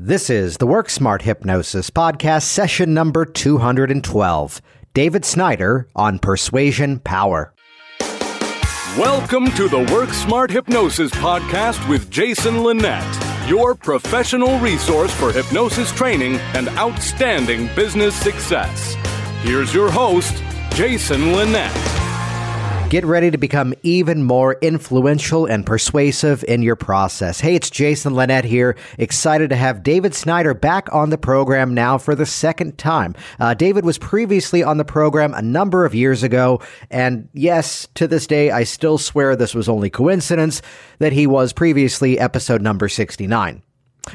This is the Work Smart Hypnosis Podcast, session number 212. David Snyder on Persuasion Power. Welcome to the Work Smart Hypnosis Podcast with Jason Linett, your professional resource for hypnosis training and outstanding business success. Here's your host, Jason Linett. Get ready to become even more influential and persuasive in your process. Hey, it's Jason Linett here. Excited to have David Snyder back on the program now for the second time. Uh, David was previously on the program a number of years ago, and yes, to this day, I still swear this was only coincidence that he was previously episode number 69.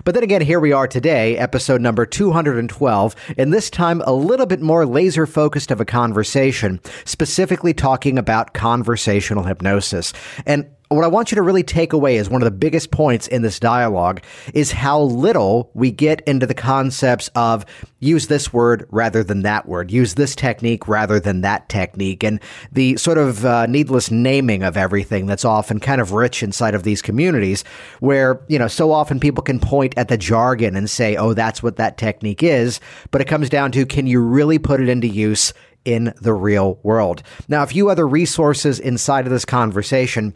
But then again, here we are today, episode number 212, and this time a little bit more laser focused of a conversation, specifically talking about conversational hypnosis. And what I want you to really take away is one of the biggest points in this dialogue is how little we get into the concepts of use this word rather than that word, use this technique rather than that technique, and the sort of uh, needless naming of everything that's often kind of rich inside of these communities where, you know, so often people can point at the jargon and say, oh, that's what that technique is. But it comes down to can you really put it into use in the real world? Now, a few other resources inside of this conversation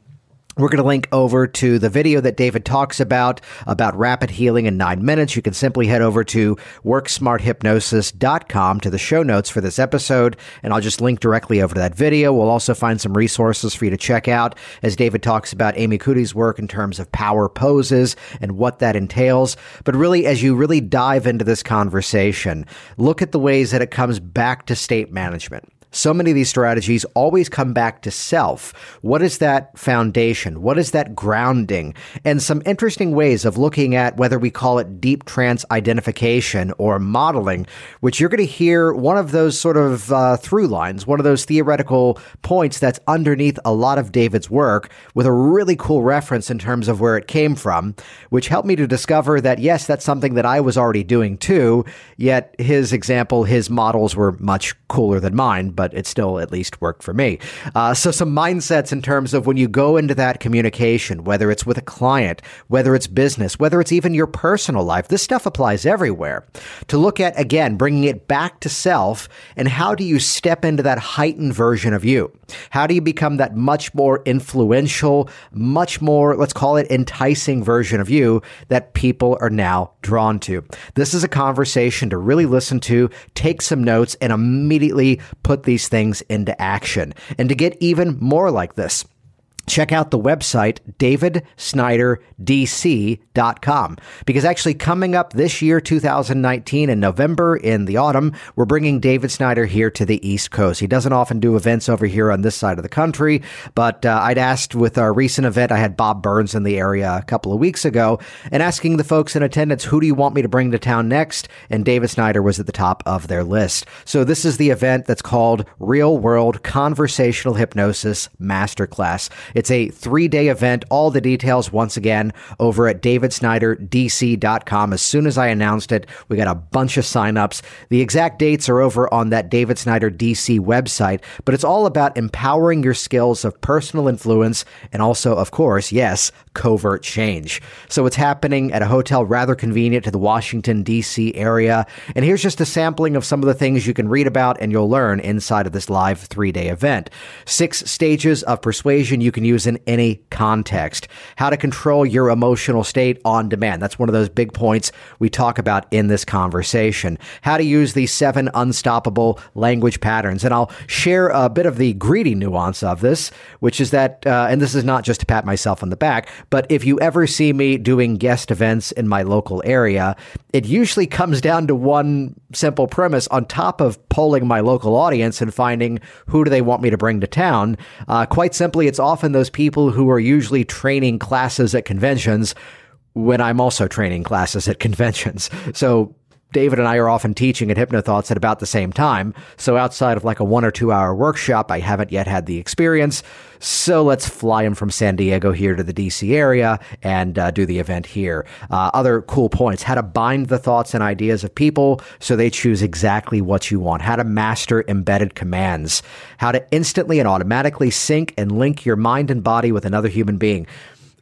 we're going to link over to the video that David talks about, about rapid healing in nine minutes. You can simply head over to worksmarthypnosis.com to the show notes for this episode, and I'll just link directly over to that video. We'll also find some resources for you to check out as David talks about Amy Cuddy's work in terms of power poses and what that entails. But really, as you really dive into this conversation, look at the ways that it comes back to state management. So many of these strategies always come back to self. What is that foundation? What is that grounding? And some interesting ways of looking at whether we call it deep trance identification or modeling, which you're going to hear one of those sort of uh, through lines, one of those theoretical points that's underneath a lot of David's work with a really cool reference in terms of where it came from, which helped me to discover that, yes, that's something that I was already doing too. Yet his example, his models were much cooler than mine but it still at least worked for me. Uh, so, some mindsets in terms of when you go into that communication, whether it's with a client, whether it's business, whether it's even your personal life, this stuff applies everywhere. To look at, again, bringing it back to self and how do you step into that heightened version of you? How do you become that much more influential, much more, let's call it enticing version of you that people are now drawn to? This is a conversation to really listen to, take some notes, and immediately put these things into action. And to get even more like this, check out the website davidsnyderdc.com because actually coming up this year 2019 in november in the autumn we're bringing david snyder here to the east coast. He doesn't often do events over here on this side of the country but uh, i'd asked with our recent event i had bob burns in the area a couple of weeks ago and asking the folks in attendance who do you want me to bring to town next? And david snyder was at the top of their list. So this is the event that's called real world conversational hypnosis masterclass it's a three day event. All the details, once again, over at davidsnyderdc.com. As soon as I announced it, we got a bunch of signups. The exact dates are over on that David Snyder DC website, but it's all about empowering your skills of personal influence and also, of course, yes, covert change. So it's happening at a hotel rather convenient to the Washington, D.C. area. And here's just a sampling of some of the things you can read about and you'll learn inside of this live three day event. Six stages of persuasion you can use in any context. How to control your emotional state on demand. That's one of those big points we talk about in this conversation. How to use these seven unstoppable language patterns. And I'll share a bit of the greedy nuance of this, which is that, uh, and this is not just to pat myself on the back, but if you ever see me doing guest events in my local area, it usually comes down to one simple premise on top of polling my local audience and finding who do they want me to bring to town. Uh, quite simply, it's often those people who are usually training classes at conventions when I'm also training classes at conventions. So David and I are often teaching at Hypnothoughts at about the same time. So outside of like a one or two hour workshop, I haven't yet had the experience. So let's fly him from San Diego here to the DC area and uh, do the event here. Uh, other cool points how to bind the thoughts and ideas of people so they choose exactly what you want, how to master embedded commands, how to instantly and automatically sync and link your mind and body with another human being.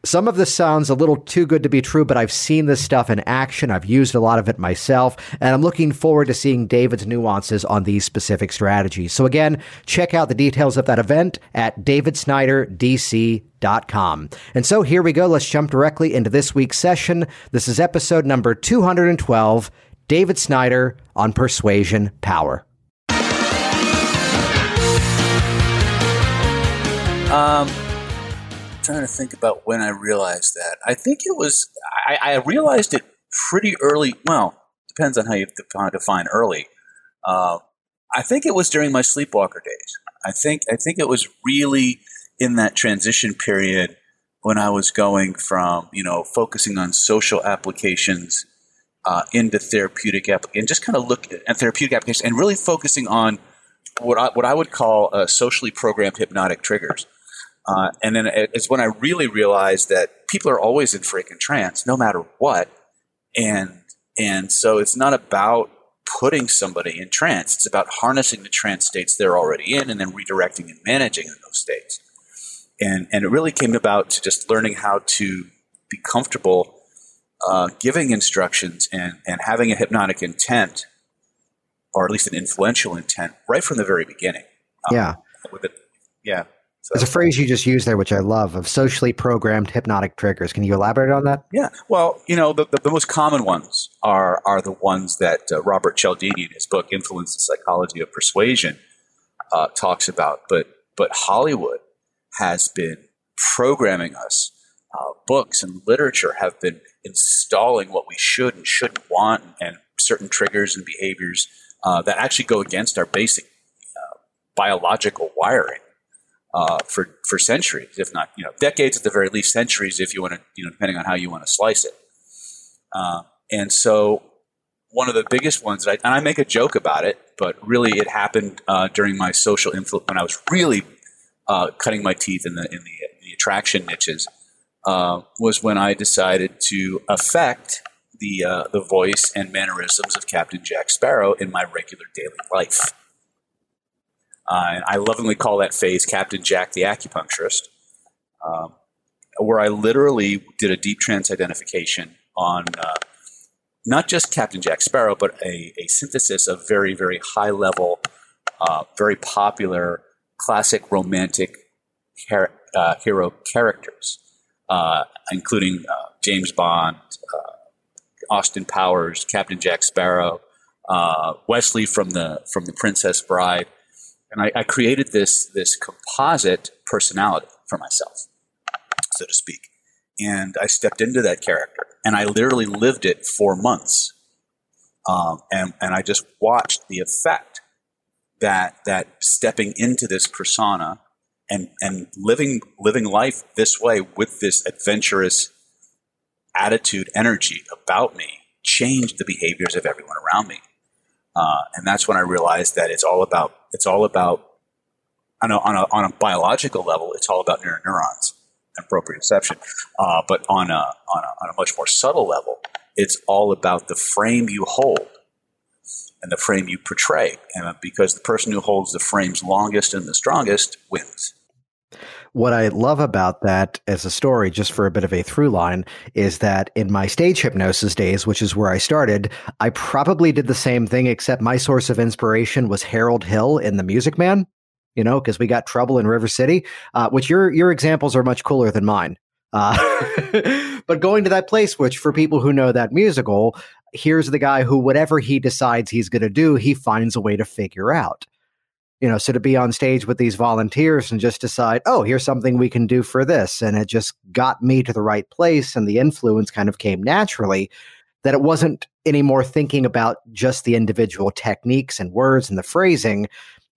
Some of this sounds a little too good to be true, but I've seen this stuff in action. I've used a lot of it myself, and I'm looking forward to seeing David's nuances on these specific strategies. So again, check out the details of that event at davidsnyderdc.com. And so here we go. Let's jump directly into this week's session. This is episode number 212, David Snyder on persuasion power. Um, trying to think about when I realized that. I think it was I, I realized it pretty early. Well, depends on how you define, early. Uh, I think it was during my sleepwalker days. I think I think it was really in that transition period when I was going from you know focusing on social applications uh, into therapeutic app and just kind of look at therapeutic applications and really focusing on what I, what I would call uh, socially programmed hypnotic triggers. Uh, and then it's when I really realized that people are always in freaking trance, no matter what. And and so it's not about putting somebody in trance; it's about harnessing the trance states they're already in, and then redirecting and managing in those states. And and it really came about to just learning how to be comfortable uh, giving instructions and and having a hypnotic intent, or at least an influential intent, right from the very beginning. Um, yeah. With it, yeah. So. There's a phrase you just used there, which I love, of socially programmed hypnotic triggers. Can you elaborate on that? Yeah. Well, you know, the, the, the most common ones are are the ones that uh, Robert Cialdini, in his book *Influence: The Psychology of Persuasion*, uh, talks about. But but Hollywood has been programming us. Uh, books and literature have been installing what we should and shouldn't want, and certain triggers and behaviors uh, that actually go against our basic uh, biological wiring uh, for for centuries, if not you know decades at the very least, centuries if you want to you know depending on how you want to slice it. Uh, and so one of the biggest ones that I, and I make a joke about it, but really it happened uh, during my social influence when I was really uh, cutting my teeth in the in the, the attraction niches. Uh, was when I decided to affect the the voice and mannerisms of Captain Jack Sparrow in my regular daily life. Uh, and I lovingly call that phase Captain Jack the Acupuncturist, um, where I literally did a deep trance identification on uh, not just Captain Jack Sparrow, but a, a synthesis of very, very high level, uh, very popular classic romantic uh, hero characters, uh, including uh, James Bond, Austin Powers, Captain Jack Sparrow, Wesley from the from the Princess Bride and I, I created this this composite personality for myself, so to speak. And I stepped into that character, and I literally lived it for months. Um, and and I just watched the effect that that stepping into this persona and and living living life this way with this adventurous attitude energy about me changed the behaviors of everyone around me uh, and that's when I realized that it's all about it's all about on a, on a, on a biological level, it's all about neurons and proprioception. Uh, but on a, on a on a much more subtle level, it's all about the frame you hold and the frame you portray. And because the person who holds the frames longest and the strongest wins. What I love about that as a story, just for a bit of a through line, is that in my stage hypnosis days, which is where I started, I probably did the same thing, except my source of inspiration was Harold Hill in The Music Man, you know, because we got trouble in River City, uh, which your, your examples are much cooler than mine. Uh, but going to that place, which for people who know that musical, here's the guy who, whatever he decides he's going to do, he finds a way to figure out you know so to be on stage with these volunteers and just decide oh here's something we can do for this and it just got me to the right place and the influence kind of came naturally that it wasn't anymore thinking about just the individual techniques and words and the phrasing.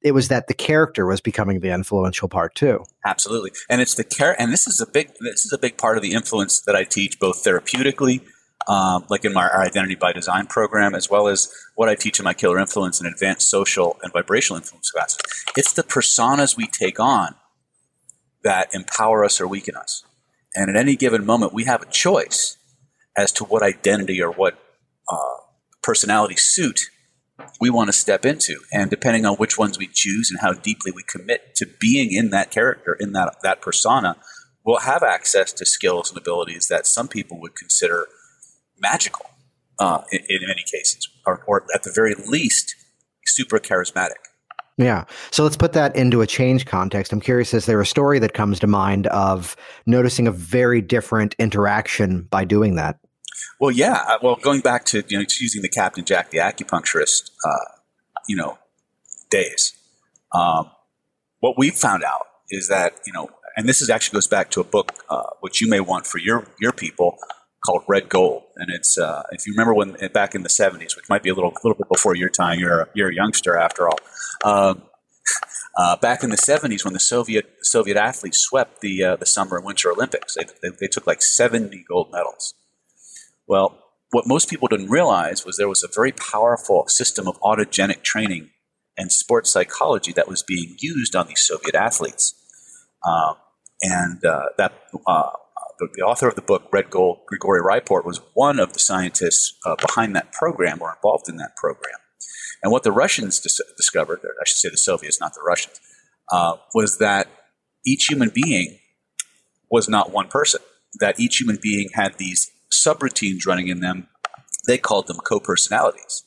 It was that the character was becoming the influential part too. Absolutely. And it's the care and this is a big this is a big part of the influence that i teach both therapeutically um, like in my Identity by Design program, as well as what I teach in my Killer Influence and Advanced Social and Vibrational Influence classes. It's the personas we take on that empower us or weaken us. And at any given moment, we have a choice as to what identity or what uh, personality suit we want to step into. And depending on which ones we choose and how deeply we commit to being in that character, in that, that persona, we'll have access to skills and abilities that some people would consider magical uh, in, in, many cases, or, or at the very least, super charismatic. Yeah. So let's put that into a change context. I'm curious, is there a story that comes to mind of noticing a very different interaction by doing that? Well, yeah. Uh, well, going back to you know using the Captain Jack the acupuncturist, uh, you know, days. Um, what we found out is that you know, and this is actually goes back to a book uh, which you may want for your your people called Red Gold, and it's uh, if you remember when back in the '70s, which might be a little little bit before your time. You're a, you're a youngster after all. Um, uh, back in the '70s, when the Soviet Soviet athletes swept the uh, the Summer and Winter Olympics, they, they, they took like 70 gold medals. Well, what most people didn't realize was there was a very powerful system of autogenic training and sports psychology that was being used on these Soviet athletes. Um, and uh, that uh, the, the, author of the book, Red Gold, Grigory Raiport, was one of the scientists uh, behind that program or involved in that program. And what the Russians dis- discovered, I should say the Soviets, not the Russians, uh, was that each human being was not one person. That each human being had these subroutines running in them. They called them co-personalities,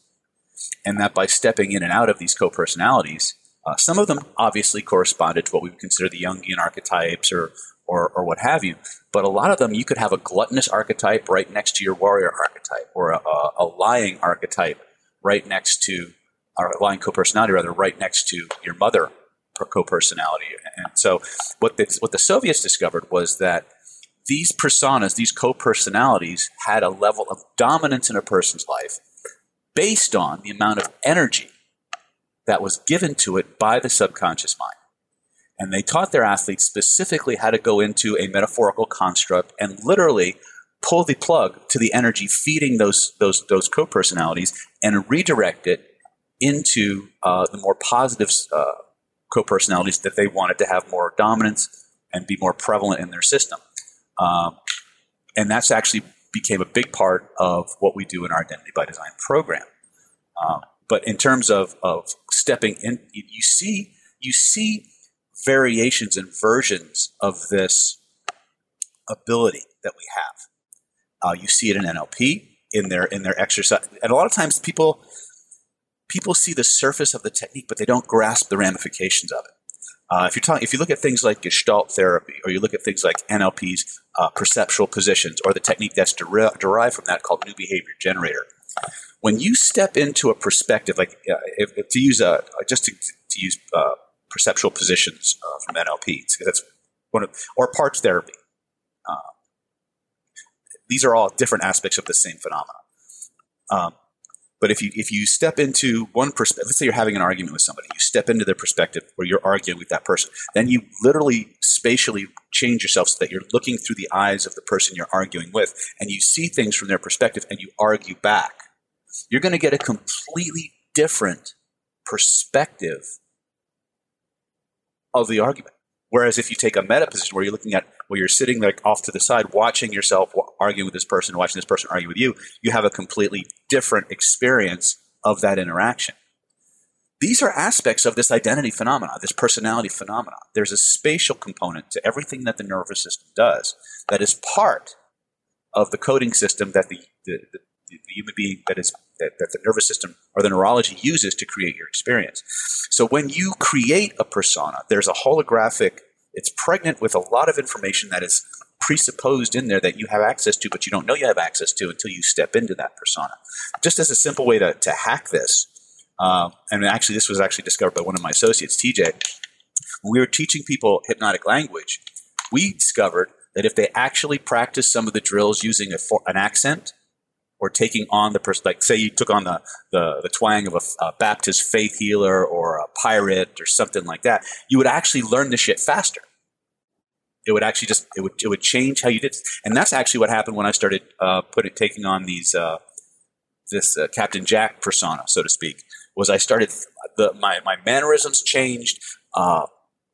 and that by stepping in and out of these co-personalities, uh, some of them obviously corresponded to what we would consider the Jungian archetypes or, or, or what have you. But a lot of them, you could have a gluttonous archetype right next to your warrior archetype, or a, a lying archetype right next to, or lying co-personality rather, right next to your mother co-personality. And so, what the, what the Soviets discovered was that these personas, these co-personalities, had a level of dominance in a person's life based on the amount of energy that was given to it by the subconscious mind. And they taught their athletes specifically how to go into a metaphorical construct and literally pull the plug to the energy feeding those those those co-personalities and redirect it into uh, the more positive uh, co-personalities that they wanted to have more dominance and be more prevalent in their system. Um, and that's actually became a big part of what we do in our Identity by Design program. Um, but in terms of, of stepping in, you see you see variations and versions of this ability that we have. Uh, you see it in NLP in their in their exercise, and a lot of times people people see the surface of the technique, but they don't grasp the ramifications of it. Uh, if you're talking, if you look at things like Gestalt therapy, or you look at things like NLP's uh, perceptual positions, or the technique that's der- derived from that called New Behavior Generator, when you step into a perspective, like uh, if, if to use a just to, to use uh, perceptual positions uh, from NLP, that's one of or parts therapy. Uh, these are all different aspects of the same phenomenon. Um, but if you if you step into one perspective, let's say you're having an argument with somebody, you step into their perspective where you're arguing with that person, then you literally spatially change yourself so that you're looking through the eyes of the person you're arguing with, and you see things from their perspective, and you argue back. You're going to get a completely different perspective of the argument. Whereas if you take a meta position where you're looking at where you're sitting like off to the side, watching yourself arguing with this person, watching this person argue with you, you have a completely different experience of that interaction. These are aspects of this identity phenomena, this personality phenomena. There's a spatial component to everything that the nervous system does that is part of the coding system that the, the, the, the human being that is that, that the nervous system or the neurology uses to create your experience. So when you create a persona, there's a holographic it's pregnant with a lot of information that is presupposed in there that you have access to, but you don't know you have access to until you step into that persona. Just as a simple way to, to hack this, uh, and actually, this was actually discovered by one of my associates, TJ. When we were teaching people hypnotic language, we discovered that if they actually practice some of the drills using a, an accent, or taking on the person, like say you took on the, the, the twang of a, a, Baptist faith healer or a pirate or something like that, you would actually learn the shit faster. It would actually just, it would, it would change how you did. And that's actually what happened when I started uh, putting, taking on these, uh, this uh, Captain Jack persona, so to speak, was I started, the, my, my mannerisms changed, uh,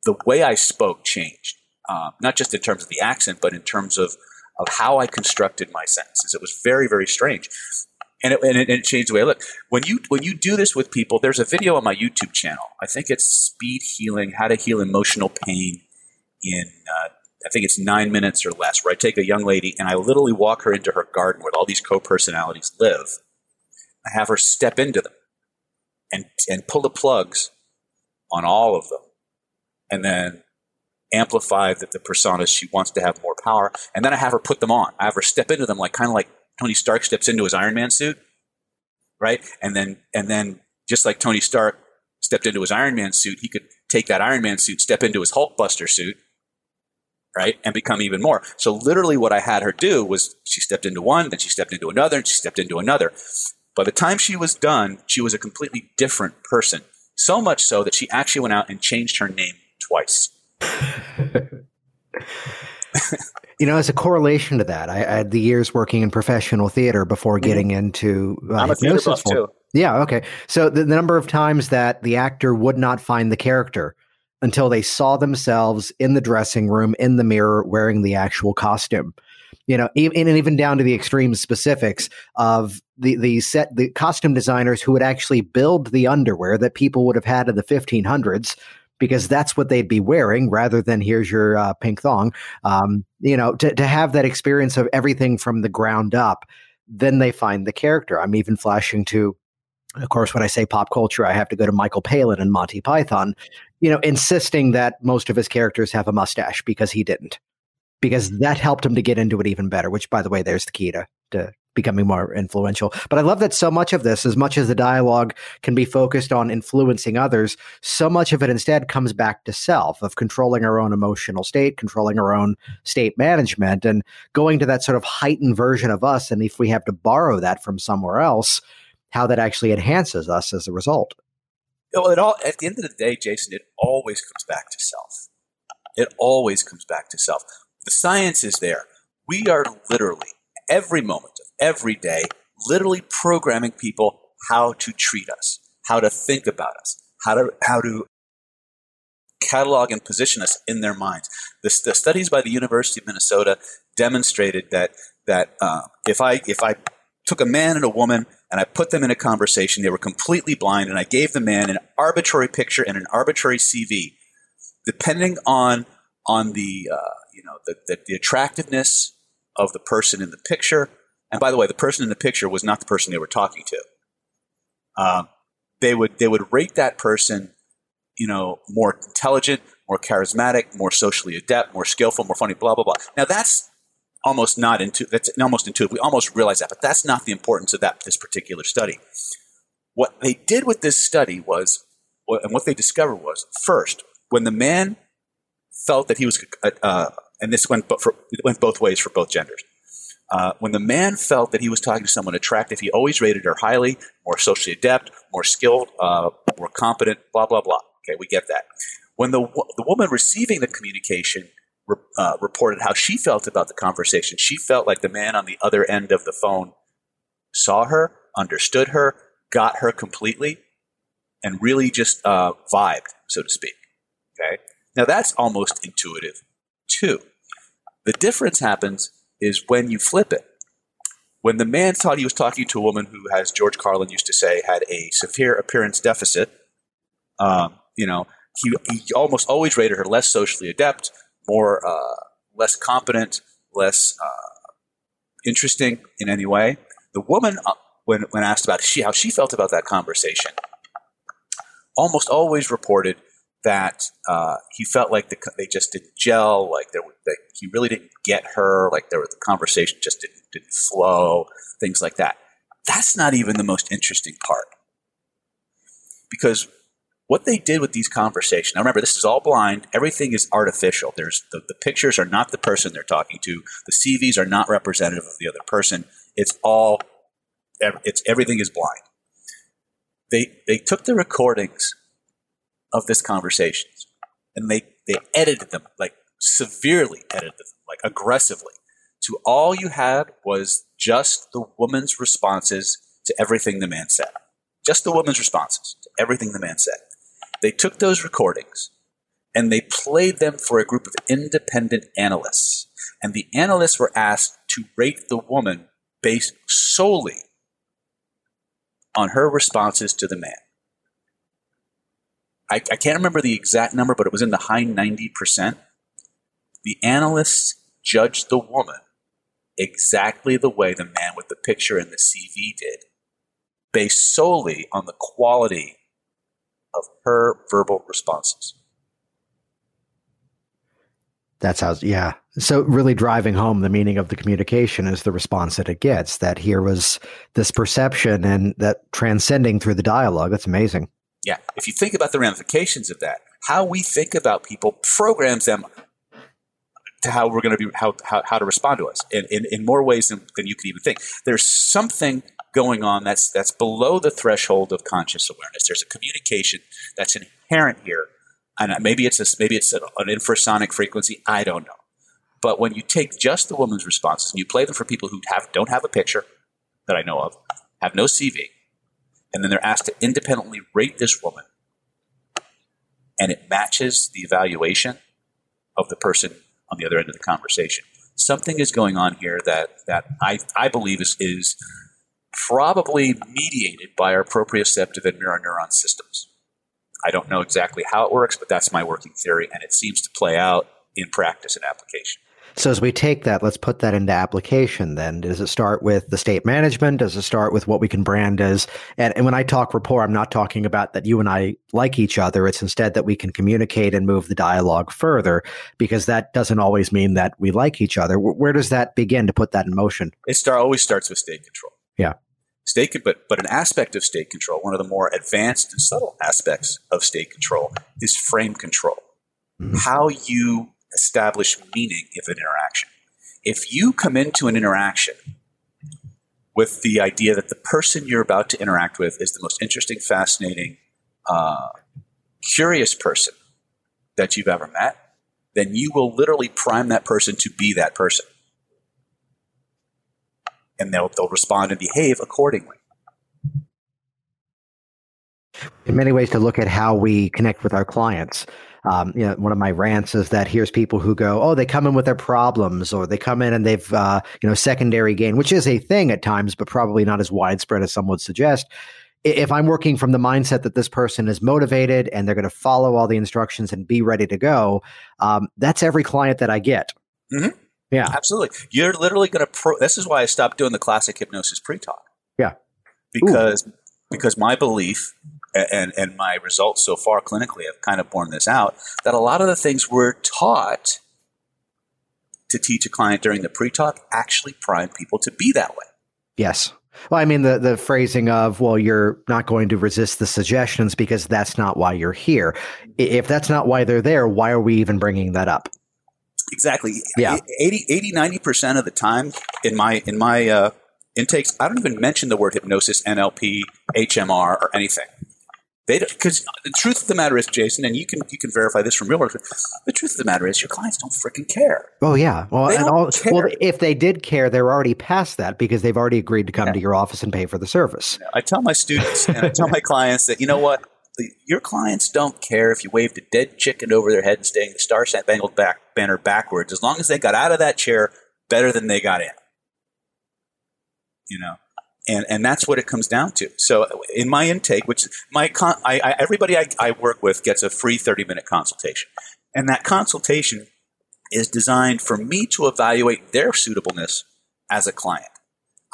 the way I spoke changed. Uh, not just in terms of the accent, but in terms of of how I constructed my sentences. It was very, very strange. And it, and it, and it changed the way I look. When you when you do this with people, there's a video on my YouTube channel. I think it's Speed Healing: How to Heal Emotional Pain in uh, I think it's nine minutes or less, where I take a young lady and I literally walk her into her garden where all these co personalities live. I have her step into them and, and pull the plugs on all of them. And then amplify that the personas she wants to have more power. And then I have her put them on. I have her step into them like kind of like Tony Stark steps into his Iron Man suit. Right. And then, and then just like Tony Stark stepped into his Iron Man suit, he could take that Iron Man suit, step into his Hulkbuster suit, right, and become even more. So literally, what I had her do was she stepped into one, then she stepped into another, and she stepped into another. By the time she was done, she was a completely different person. So much so that she actually went out and changed her name twice. You know, as a correlation to that, I, I, had the years working in professional theater before mm-hmm. getting into uh, I'm a theater too. Yeah, okay. So the, the number of times that the actor would not find the character until they saw themselves in the dressing room in the mirror wearing the actual costume you know even and even down to the extreme specifics of the the set the costume designers who would actually build the underwear that people would have had in the 1500s because that's what they'd be wearing rather than here's your uh, pink thong. Um, you know to, to have that experience of everything from the ground up then they find the character. I'm even flashing to of course, when I say pop culture, I have to go to Michael Palin and Monty Python, you know, insisting that most of his characters have a mustache because he didn't, because that helped him to get into it even better, which, by the way, there's the key to, to becoming more influential. But I love that so much of this, as much as the dialogue can be focused on influencing others, so much of it instead comes back to self, of controlling our own emotional state, controlling our own state management, and going to that sort of heightened version of us. And if we have to borrow that from somewhere else, how that actually enhances us as a result. Well, it all at the end of the day, Jason, it always comes back to self. It always comes back to self. The science is there. We are literally every moment every day, literally programming people how to treat us, how to think about us, how to how to catalog and position us in their minds. The, the studies by the University of Minnesota demonstrated that that uh, if I if I took a man and a woman and I put them in a conversation. They were completely blind, and I gave the man an arbitrary picture and an arbitrary CV, depending on on the uh, you know the, the, the attractiveness of the person in the picture. And by the way, the person in the picture was not the person they were talking to. Um, they would they would rate that person, you know, more intelligent, more charismatic, more socially adept, more skillful, more funny, blah blah blah. Now that's almost not into that's almost intuitive. We almost realize that, but that's not the importance of that this particular study. What they did with this study was, and what they discovered was, first, when the man felt that he was, uh, uh and this went, for, it went both ways for both genders. Uh, when the man felt that he was talking to someone attractive, he always rated her highly, more socially adept, more skilled, uh, more competent, blah blah blah. Okay, we get that. When the the woman receiving the communication uh, reported how she felt about the conversation. She felt like the man on the other end of the phone saw her, understood her, got her completely, and really just uh, vibed, so to speak. Okay. Now that's almost intuitive too. The difference happens is when you flip it. When the man thought he was talking to a woman who, as George Carlin used to say, had a severe appearance deficit, um, you know, he, he almost always rated her less socially adept, more uh, less competent, less uh, interesting in any way. The woman, uh, when, when asked about she, how she felt about that conversation, almost always reported that uh, he felt like the, they just didn't gel, like there, he really didn't get her, like there, the conversation just didn't, didn't flow, things like that. That's not even the most interesting part. Because what they did with these conversations. Now, remember, this is all blind. Everything is artificial. There's the, the pictures are not the person they're talking to. The CVs are not representative of the other person. It's all, it's everything is blind. They they took the recordings of this conversations and they they edited them like severely edited them like aggressively. To all you had was just the woman's responses to everything the man said. Just the woman's responses to everything the man said. They took those recordings and they played them for a group of independent analysts. And the analysts were asked to rate the woman based solely on her responses to the man. I, I, can't remember the exact number, but it was in the high 90%. the analysts judged the woman exactly the way the man with the picture and the CV did, based solely on the quality of her verbal responses. That's how, yeah. So, really driving home the meaning of the communication is the response that it gets. That here was this perception and that transcending through the dialogue. That's amazing. Yeah. If you think about the ramifications of that, how we think about people programs them to how we're going to be, how, how, how to respond to us in, in, in more ways than, than you can even think. There's something going on that's, that's below the threshold of conscious awareness. There's a communication that's inherent here. And maybe it's a, maybe it's an infrasonic frequency. I don't know. But when you take just the woman's responses and you play them for people who have, don't have a picture that I know of, have no CV, and then they're asked to independently rate this woman, and it matches the evaluation of the person on the other end of the conversation. Something is going on here that, that I, I believe is, is probably mediated by our proprioceptive and mirror neuron systems. I don't know exactly how it works, but that's my working theory, and it seems to play out in practice and application. So as we take that, let's put that into application then. Does it start with the state management? Does it start with what we can brand as and, and when I talk rapport, I'm not talking about that you and I like each other. It's instead that we can communicate and move the dialogue further because that doesn't always mean that we like each other. Where does that begin to put that in motion? It start, always starts with state control. Yeah. State, but but an aspect of state control, one of the more advanced and subtle aspects of state control, is frame control. Mm-hmm. How you establish meaning of an interaction. If you come into an interaction with the idea that the person you're about to interact with is the most interesting, fascinating, uh, curious person that you've ever met, then you will literally prime that person to be that person. And they'll, they'll respond and behave accordingly. In many ways, to look at how we connect with our clients um, you know, one of my rants is that here's people who go, oh, they come in with their problems, or they come in and they've, uh, you know, secondary gain, which is a thing at times, but probably not as widespread as some would suggest. If I'm working from the mindset that this person is motivated and they're going to follow all the instructions and be ready to go, um, that's every client that I get. Mm-hmm. Yeah, absolutely. You're literally going to. Pro- this is why I stopped doing the classic hypnosis pre-talk. Yeah, because Ooh. because my belief and, and my results so far clinically have kind of borne this out that a lot of the things we're taught to teach a client during the pre-talk actually prime people to be that way. Yes. Well, I mean, the, the phrasing of, well, you're not going to resist the suggestions because that's not why you're here. If that's not why they're there, why are we even bringing that up? Exactly. Yeah. 80, 80 90% of the time in my, in my, uh, intakes, I don't even mention the word hypnosis, NLP, HMR, or anything. They because the truth of the matter is, Jason, and you can you can verify this from real work. The truth of the matter is, your clients don't freaking care. Oh yeah, well, they and all, well, if they did care, they're already past that because they've already agreed to come yeah. to your office and pay for the service. I tell my students and I tell my clients that you know what, your clients don't care if you waved a dead chicken over their head and staying the Star Spangled back banner backwards, as long as they got out of that chair better than they got in. You know, and and that's what it comes down to. So in my intake, which my con- I, I, everybody I, I work with gets a free thirty minute consultation, and that consultation is designed for me to evaluate their suitableness as a client.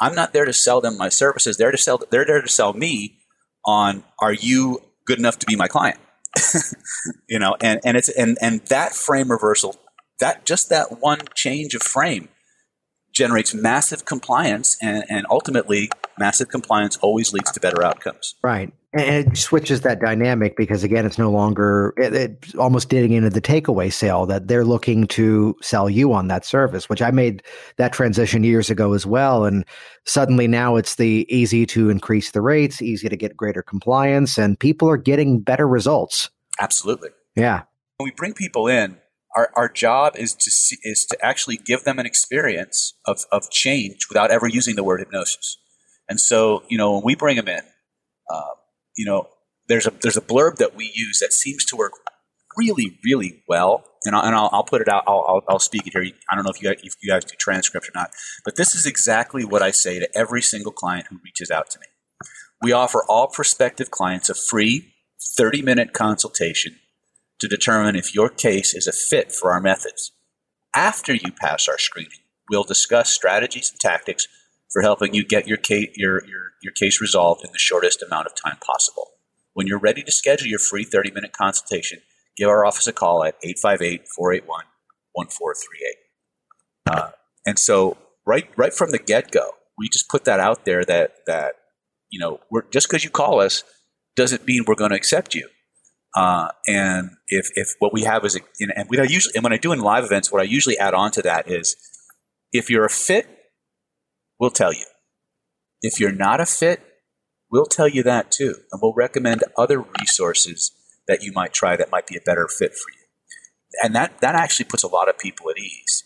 I'm not there to sell them my services. They're to sell. They're there to sell me on are you good enough to be my client? you know, and and it's and and that frame reversal, that just that one change of frame generates massive compliance and, and ultimately massive compliance always leads to better outcomes. Right. And it switches that dynamic because again, it's no longer it, it's almost getting into the takeaway sale that they're looking to sell you on that service, which I made that transition years ago as well. And suddenly now it's the easy to increase the rates, easy to get greater compliance, and people are getting better results. Absolutely. Yeah. When we bring people in, our, our job is to see, is to actually give them an experience of, of change without ever using the word hypnosis. And so, you know, when we bring them in, uh, you know, there's a there's a blurb that we use that seems to work really, really well. And, I'll, and I'll, I'll put it out. I'll, I'll, I'll, speak it here. I don't know if you, guys, if you guys do transcripts or not, but this is exactly what I say to every single client who reaches out to me. We offer all prospective clients a free 30 minute consultation to determine if your case is a fit for our methods. after you pass our screening, we'll discuss strategies and tactics for helping you get your case, your, your, your case resolved in the shortest amount of time possible. When you're ready to schedule your free 30 minute consultation, give our office a call at 858 481 1438. Uh, and so, right, right from the get go, we just put that out there that, that you know, we're, just because you call us doesn't mean we're going to accept you. Uh, and if, if what we have is, a, and we usually, and when I do in live events, what I usually add on to that is, if you're a fit, we'll tell you. If you're not a fit, we'll tell you that too, and we'll recommend other resources that you might try that might be a better fit for you. And that that actually puts a lot of people at ease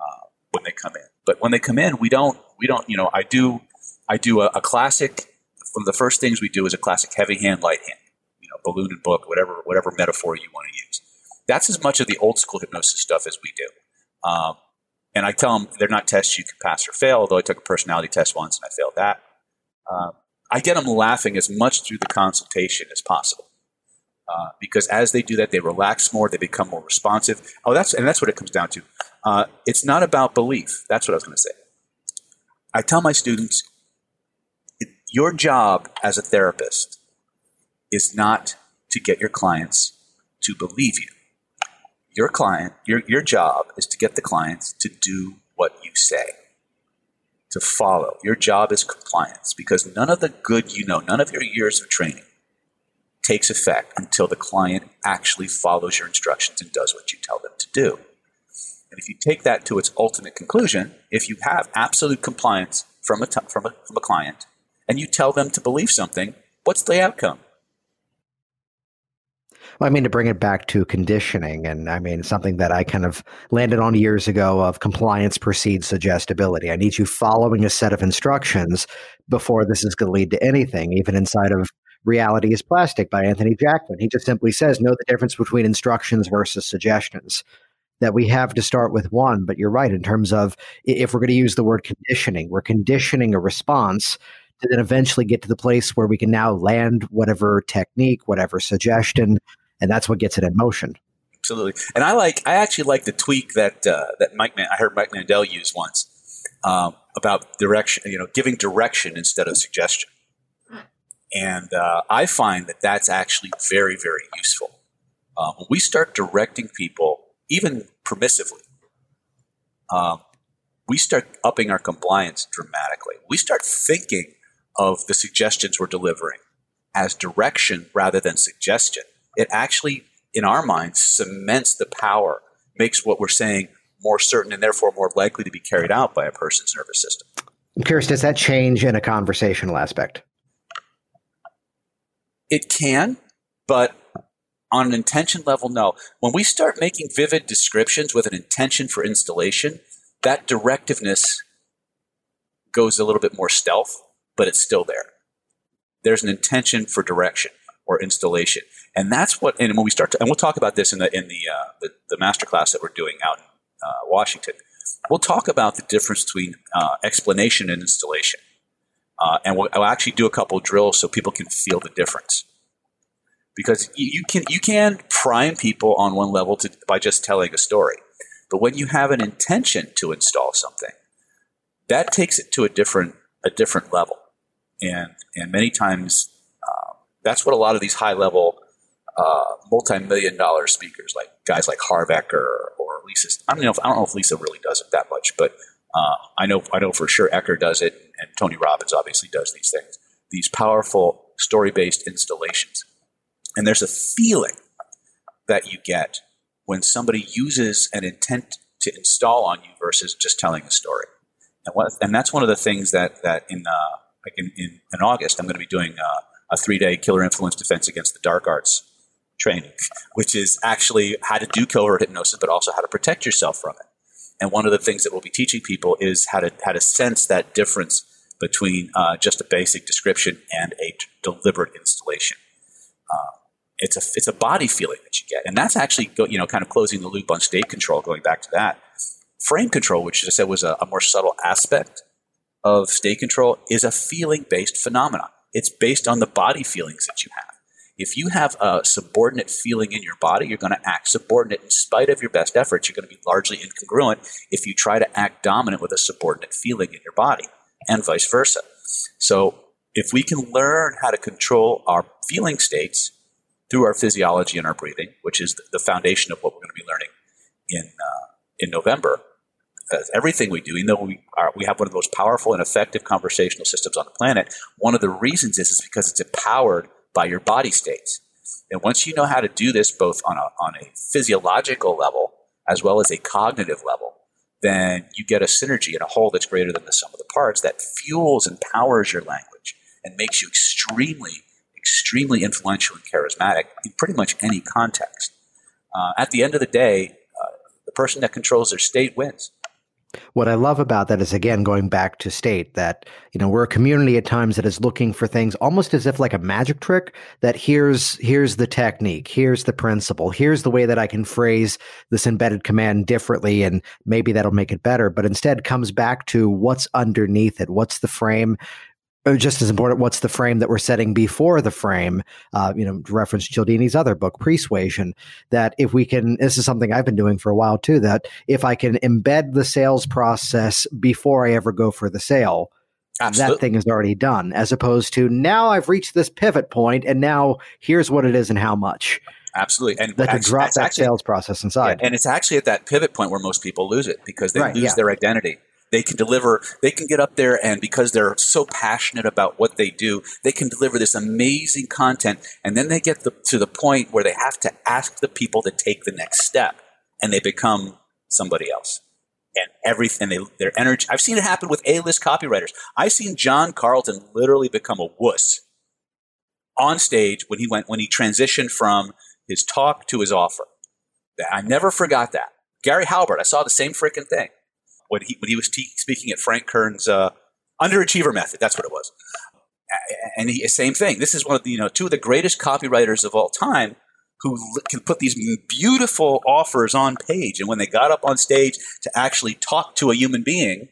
uh, when they come in. But when they come in, we don't we don't you know I do I do a, a classic. From the first things we do is a classic heavy hand, light hand balloon book, whatever whatever metaphor you want to use. That's as much of the old school hypnosis stuff as we do. Um, and I tell them they're not tests you can pass or fail. Although I took a personality test once and I failed that. Uh, I get them laughing as much through the consultation as possible. Uh, because as they do that, they relax more, they become more responsive. Oh, that's and that's what it comes down to. Uh, it's not about belief. That's what I was going to say. I tell my students, your job as a therapist is not to get your clients to believe you. Your client, your, your job is to get the clients to do what you say, to follow. Your job is compliance because none of the good you know, none of your years of training takes effect until the client actually follows your instructions and does what you tell them to do. And if you take that to its ultimate conclusion, if you have absolute compliance from a, t- from a, from a client and you tell them to believe something, what's the outcome? I mean, to bring it back to conditioning, and I mean, something that I kind of landed on years ago of compliance precedes suggestibility. I need you following a set of instructions before this is going to lead to anything, even inside of Reality is Plastic by Anthony Jacquin. He just simply says, know the difference between instructions versus suggestions. That we have to start with one, but you're right in terms of if we're going to use the word conditioning, we're conditioning a response to then eventually get to the place where we can now land whatever technique, whatever suggestion and that's what gets it in motion. Absolutely, and I like I actually like the tweak that uh, that Mike Man- I heard Mike Mandel use once um, about direction, you know, giving direction instead of suggestion, and uh, I find that that's actually very very useful. Uh, when we start directing people, even permissively, um, we start upping our compliance dramatically. We start thinking of the suggestions we're delivering as direction rather than suggestion it actually, in our minds, cements the power, makes what we're saying more certain and therefore more likely to be carried out by a person's nervous system. I'm curious, does that change in a conversational aspect? It can, but on an intention level, no. When we start making vivid descriptions with an intention for installation, that directiveness goes a little bit more stealth, but it's still there. There's an intention for direction or installation. And that's what, and when we start to, and we'll talk about this in the, in the, uh, the, the masterclass that we're doing out in uh, Washington. We'll talk about the difference between uh, explanation and installation. Uh, and we'll, I'll actually do a couple drills so people can feel the difference. Because you, you can, you can prime people on one level to, by just telling a story. But when you have an intention to install something, that takes it to a different, a different level. And, and many times that's what a lot of these high level uh, multi-million dollar speakers, like guys like Harv Eker or Lisa. I don't know if I don't know if Lisa really does it that much, but uh, I know I know for sure Eker does it, and Tony Robbins obviously does these things. These powerful story-based installations, and there's a feeling that you get when somebody uses an intent to install on you versus just telling a story. And, what, and that's one of the things that that in uh, like in, in, in August I'm going to be doing uh, a three day killer influence defense against the dark arts training, which is actually how to do covert hypnosis, but also how to protect yourself from it. And one of the things that we'll be teaching people is how to how to sense that difference between uh, just a basic description and a t- deliberate installation. Uh, it's a it's a body feeling that you get, and that's actually go, you know kind of closing the loop on state control. Going back to that frame control, which I said was a, a more subtle aspect of state control, is a feeling based phenomenon. It's based on the body feelings that you have. If you have a subordinate feeling in your body, you're going to act subordinate in spite of your best efforts. You're going to be largely incongruent if you try to act dominant with a subordinate feeling in your body, and vice versa. So, if we can learn how to control our feeling states through our physiology and our breathing, which is the foundation of what we're going to be learning in uh, in November, everything we do, even though we are, we have one of the most powerful and effective conversational systems on the planet, one of the reasons is, is because it's empowered by your body states. And once you know how to do this both on a, on a physiological level as well as a cognitive level, then you get a synergy and a whole that's greater than the sum of the parts that fuels and powers your language and makes you extremely, extremely influential and charismatic in pretty much any context. Uh, at the end of the day, uh, the person that controls their state wins. What I love about that is again going back to state that you know we're a community at times that is looking for things almost as if like a magic trick that here's here's the technique, here's the principle, here's the way that I can phrase this embedded command differently and maybe that'll make it better, but instead comes back to what's underneath it, what's the frame, just as important, what's the frame that we're setting before the frame? Uh, you know, reference Cialdini's other book, Pre-Suasion. That if we can, this is something I've been doing for a while too. That if I can embed the sales process before I ever go for the sale, Absolutely. that thing is already done. As opposed to now I've reached this pivot point, and now here's what it is and how much. Absolutely, and that to drop that actually, sales process inside. Yeah, and it's actually at that pivot point where most people lose it because they right, lose yeah. their identity. They can deliver, they can get up there and because they're so passionate about what they do, they can deliver this amazing content. And then they get the, to the point where they have to ask the people to take the next step and they become somebody else. And everything, they, their energy. I've seen it happen with A-list copywriters. I've seen John Carlton literally become a wuss on stage when he went, when he transitioned from his talk to his offer. I never forgot that. Gary Halbert, I saw the same freaking thing when he when he was te- speaking at Frank Kern's uh, underachiever method. That's what it was. And he, same thing. This is one of the you know two of the greatest copywriters of all time who can put these beautiful offers on page. And when they got up on stage to actually talk to a human being,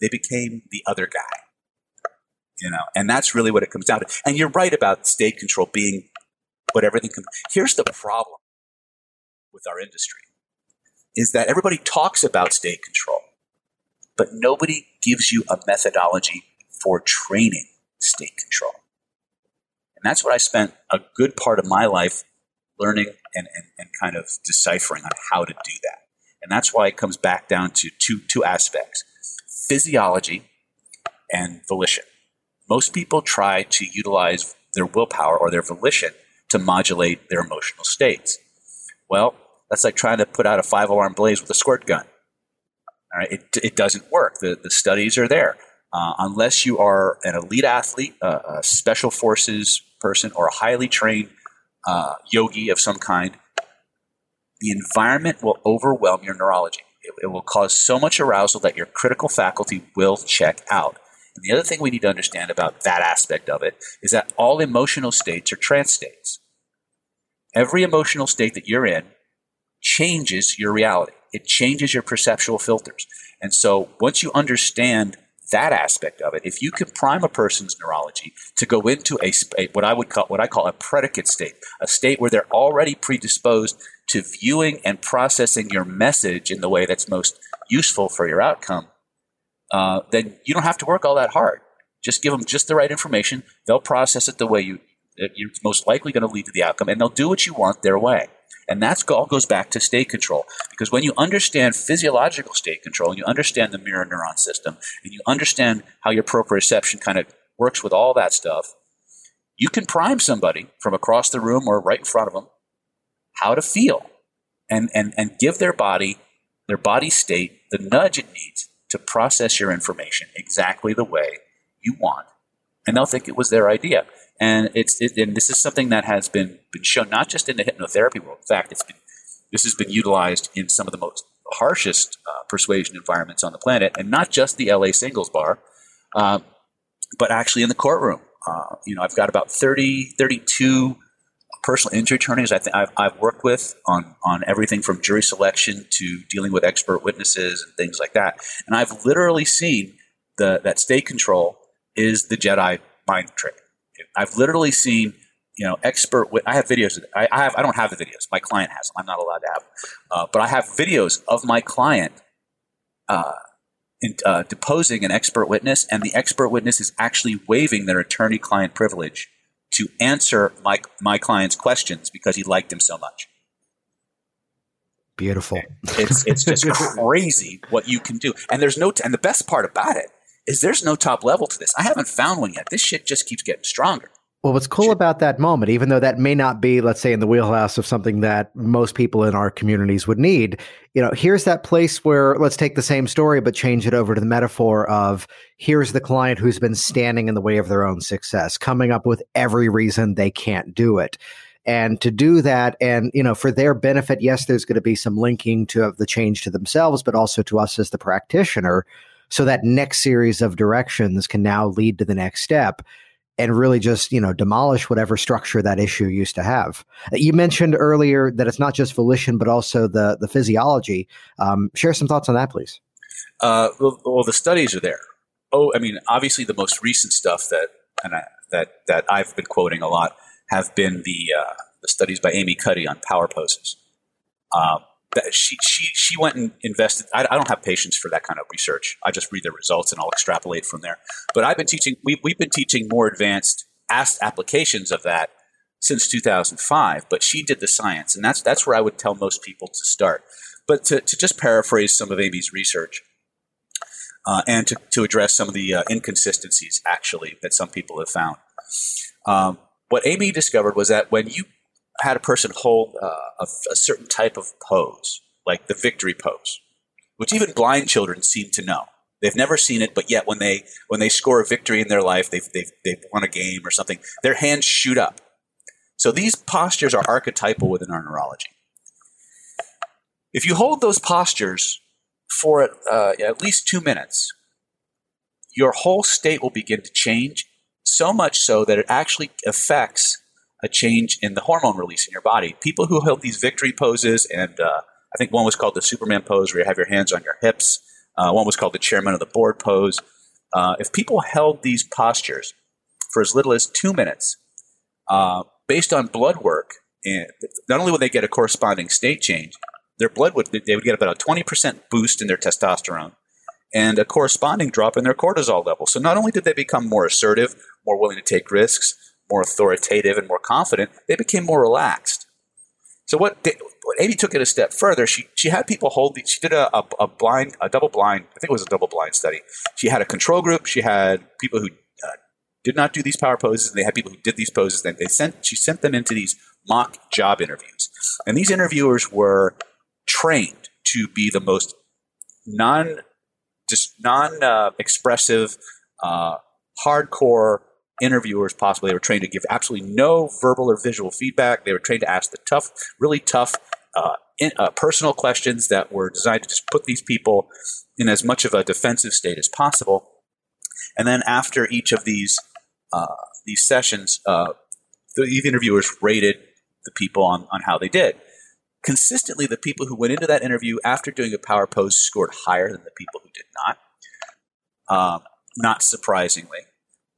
they became the other guy. You know, and that's really what it comes down to. And you're right about state control being what everything can. Here's the problem with our industry is that everybody talks about state control, but nobody gives you a methodology for training state control. And that's what I spent a good part of my life learning and, and, and kind of deciphering on how to do that. And that's why it comes back down to two, two aspects physiology and volition. Most people try to utilize their willpower or their volition to modulate their emotional states. Well, that's like trying to put out a five alarm blaze with a squirt gun. All right, it, it doesn't work. The, the studies are there. Uh, unless you are an elite athlete, uh, a special forces person, or a highly trained uh, yogi of some kind, the environment will overwhelm your neurology. It, it will cause so much arousal that your critical faculty will check out. And the other thing we need to understand about that aspect of it is that all emotional states are trance states. Every emotional state that you're in changes your reality. It changes your perceptual filters. And so once you understand that aspect of it, if you can prime a person's neurology to go into a, a, what I would call what I call a predicate state, a state where they're already predisposed to viewing and processing your message in the way that's most useful for your outcome, uh, then you don't have to work all that hard. Just give them just the right information. They'll process it the way you you're most likely going to lead to the outcome, and they'll do what you want their way. And that all goes back to state control. Because when you understand physiological state control, and you understand the mirror neuron system, and you understand how your proprioception kind of works with all that stuff, you can prime somebody from across the room or right in front of them how to feel and, and, and give their body, their body state, the nudge it needs to process your information exactly the way you want. And they'll think it was their idea. And it's it, and this is something that has been been shown not just in the hypnotherapy world. In fact, it's been this has been utilized in some of the most harshest uh, persuasion environments on the planet, and not just the LA singles bar, uh, but actually in the courtroom. Uh, you know, I've got about 30, 32 personal injury attorneys I think I've, I've worked with on on everything from jury selection to dealing with expert witnesses and things like that. And I've literally seen the that state control is the Jedi mind trick. I've literally seen you know, expert. I have videos. I, I, have. I don't have the videos. My client has them. I'm not allowed to have them. Uh, but I have videos of my client uh, in, uh, deposing an expert witness, and the expert witness is actually waiving their attorney-client privilege to answer my my client's questions because he liked him so much. Beautiful. It's it's just crazy what you can do, and there's no. T- and the best part about it is there's no top level to this. I haven't found one yet. This shit just keeps getting stronger. Well, what's cool about that moment, even though that may not be, let's say, in the wheelhouse of something that most people in our communities would need, you know, here's that place where let's take the same story, but change it over to the metaphor of here's the client who's been standing in the way of their own success, coming up with every reason they can't do it. And to do that, and you know, for their benefit, yes, there's going to be some linking to the change to themselves, but also to us as the practitioner. So that next series of directions can now lead to the next step and really just you know demolish whatever structure that issue used to have. You mentioned earlier that it's not just volition, but also the the physiology. Um, share some thoughts on that, please. Uh, well, well, the studies are there. Oh, I mean, obviously, the most recent stuff that and I, that that I've been quoting a lot have been the uh, the studies by Amy Cuddy on power poses. Um, that she she she went and invested. I, I, don't have patience for that kind of research. I just read the results and I'll extrapolate from there. But I've been teaching. We, we've been teaching more advanced applications of that since 2005. But she did the science, and that's that's where I would tell most people to start. But to, to just paraphrase some of Amy's research, uh, and to, to address some of the uh, inconsistencies actually that some people have found. Um, what Amy discovered was that when you had a person hold uh, a, a, certain type of pose, like the victory pose, which even blind children seem to know. They've never seen it, but yet when they when they score a victory in their life, they've they've, they've won a game or something, their hands shoot up. So these postures are archetypal within our neurology. If you hold those postures for uh, at least two minutes, your whole state will begin to change so much so that it actually affects a change in the hormone release in your body. People who held these victory poses, and uh, I think one was called the Superman pose, where you have your hands on your hips. Uh, one was called the chairman of the board pose. Uh, if people held these postures for as little as two minutes, uh, based on blood work, and not only would they get a corresponding state change, their blood would they would get about a twenty percent boost in their testosterone and a corresponding drop in their cortisol level. So not only did they become more assertive, more willing to take risks, more authoritative and more confident, they became more relaxed. So what, what Amy took it a step further. She she had people hold. She did a, a, a, blind, a double blind. I think it was a double blind study. She had a control group. She had people who uh, did not do these power poses, and they had people who did these poses. Then they sent. She sent them into these mock job interviews, and these interviewers were trained to be the most non just non uh, expressive, uh, hardcore interviewers possibly. They were trained to give absolutely no verbal or visual feedback. They were trained to ask the tough, really tough, uh, in, uh, personal questions that were designed to just put these people in as much of a defensive state as possible. And then after each of these uh, these sessions, uh, the interviewers rated the people on, on how they did. Consistently, the people who went into that interview after doing a power pose scored higher than the people who did not. Um, not surprisingly.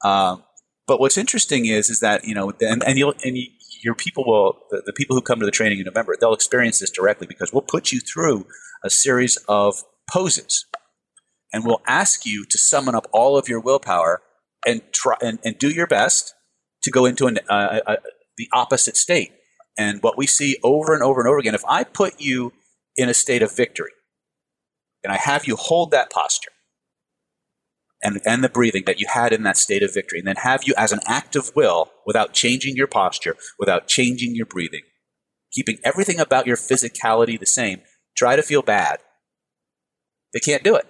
Um, but what's interesting is is that you know, and and you'll and you, your people will the, the people who come to the training in November they'll experience this directly because we'll put you through a series of poses, and we'll ask you to summon up all of your willpower and try and, and do your best to go into an, uh, uh, the opposite state. And what we see over and over and over again, if I put you in a state of victory, and I have you hold that posture, and, and the breathing that you had in that state of victory, and then have you as an act of will, without changing your posture, without changing your breathing, keeping everything about your physicality the same, try to feel bad. They can't do it.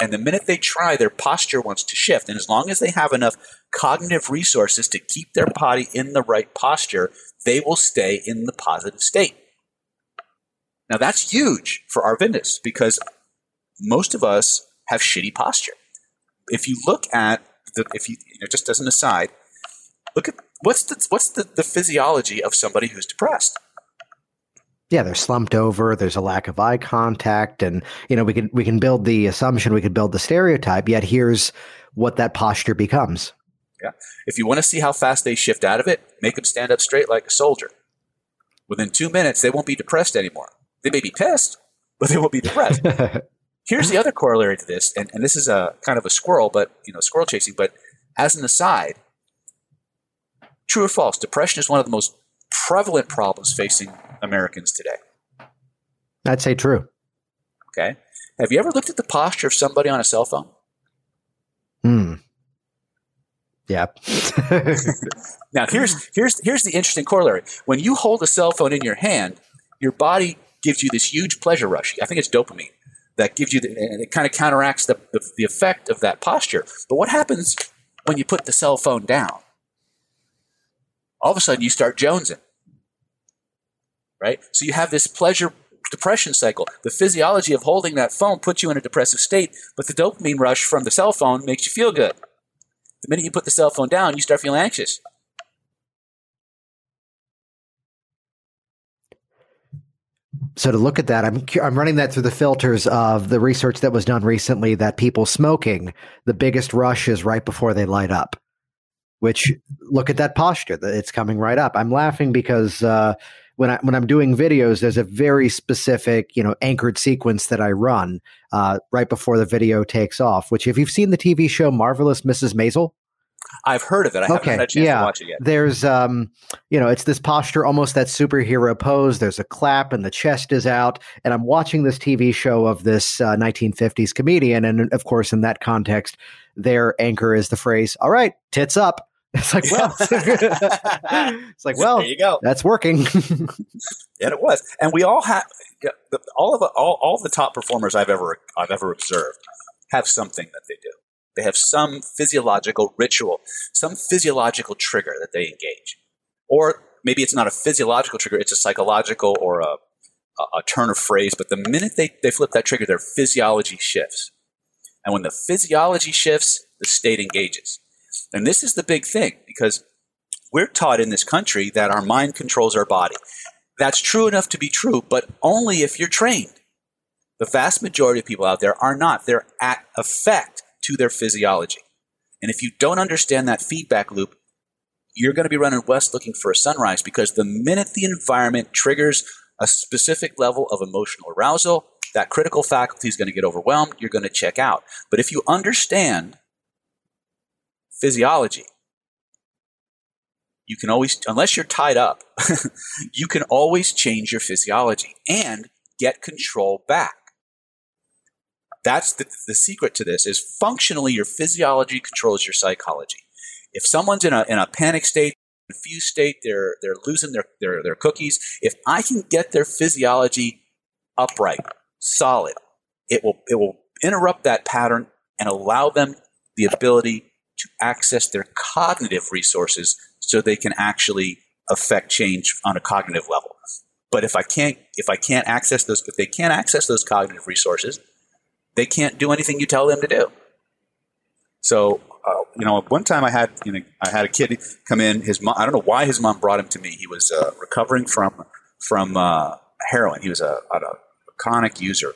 And the minute they try, their posture wants to shift. And as long as they have enough cognitive resources to keep their body in the right posture, they will stay in the positive state. Now, that's huge for Arvindis because most of us have shitty posture if you look at the, if you, you know, just as an aside, look at what's the what's the, the physiology of somebody who's depressed. Yeah, they're slumped over. There's a lack of eye contact, and you know we can we can build the assumption, we could build the stereotype. Yet here's what that posture becomes. Yeah. If you want to see how fast they shift out of it, make them stand up straight like a soldier. Within two minutes, they won't be depressed anymore. They may be pissed, but they won't be depressed. Here's the other corollary to this, and, and this is a kind of a squirrel, but you know, squirrel chasing. But as an aside, true or false, depression is one of the most prevalent problems facing Americans today. I'd say true. Okay. Have you ever looked at the posture of somebody on a cell phone? Hmm. Yeah. now here's here's here's the interesting corollary. When you hold a cell phone in your hand, your body gives you this huge pleasure rush. I think it's dopamine that gives you the, and it kind of counteracts the, the, the effect of that posture. But what happens when you put the cell phone down? All of a sudden you start jonesing. Right? So you have this pleasure depression cycle. The physiology of holding that phone puts you in a depressive state, but the dopamine rush from the cell phone makes you feel good. The minute you put the cell phone down, you start feeling anxious. So to look at that, I'm I'm running that through the filters of the research that was done recently that people smoking, the biggest rush is right before they light up. Which look at that posture, that it's coming right up. I'm laughing because uh, when I when I'm doing videos, there's a very specific, you know, anchored sequence that I run uh, right before the video takes off. Which, if you've seen the TV show Marvelous Mrs. Maisel, I've heard of it. I haven't had a chance yeah. to watch it yet. There's, um, you know, it's this posture, almost that superhero pose. There's a clap and the chest is out. And I'm watching this TV show of this uh, 1950s comedian. And of course, in that context, their anchor is the phrase, all right, tits up. It's like, well, it's like, well, there you go. That's working. and it was. And we all have, all of the, all, all the top performers I've ever, I've ever observed have something that they do. They have some physiological ritual, some physiological trigger that they engage. Or maybe it's not a physiological trigger, it's a psychological or a, a, a turn of phrase. But the minute they, they flip that trigger, their physiology shifts. And when the physiology shifts, the state engages. And this is the big thing because we're taught in this country that our mind controls our body. That's true enough to be true, but only if you're trained. The vast majority of people out there are not. They're at effect to their physiology. And if you don't understand that feedback loop, you're going to be running west looking for a sunrise because the minute the environment triggers a specific level of emotional arousal, that critical faculty is going to get overwhelmed. You're going to check out. But if you understand physiology, you can always, unless you're tied up, you can always change your physiology and get control back. That's the, the secret to this is functionally your physiology controls your psychology. If someone's in a, in a panic state, confused state, they're, they're losing their, their, their cookies. If I can get their physiology upright, solid, it will, it will interrupt that pattern and allow them the ability to access their cognitive resources so they can actually affect change on a cognitive level. But if I can't, if I can't access those, if they can't access those cognitive resources, they can't do anything you tell them to do. So, uh, you know, one time I had, you know, I had a kid come in. His mom, I don't know why his mom brought him to me. He was uh, recovering from from uh, heroin. He was a, a, a chronic user,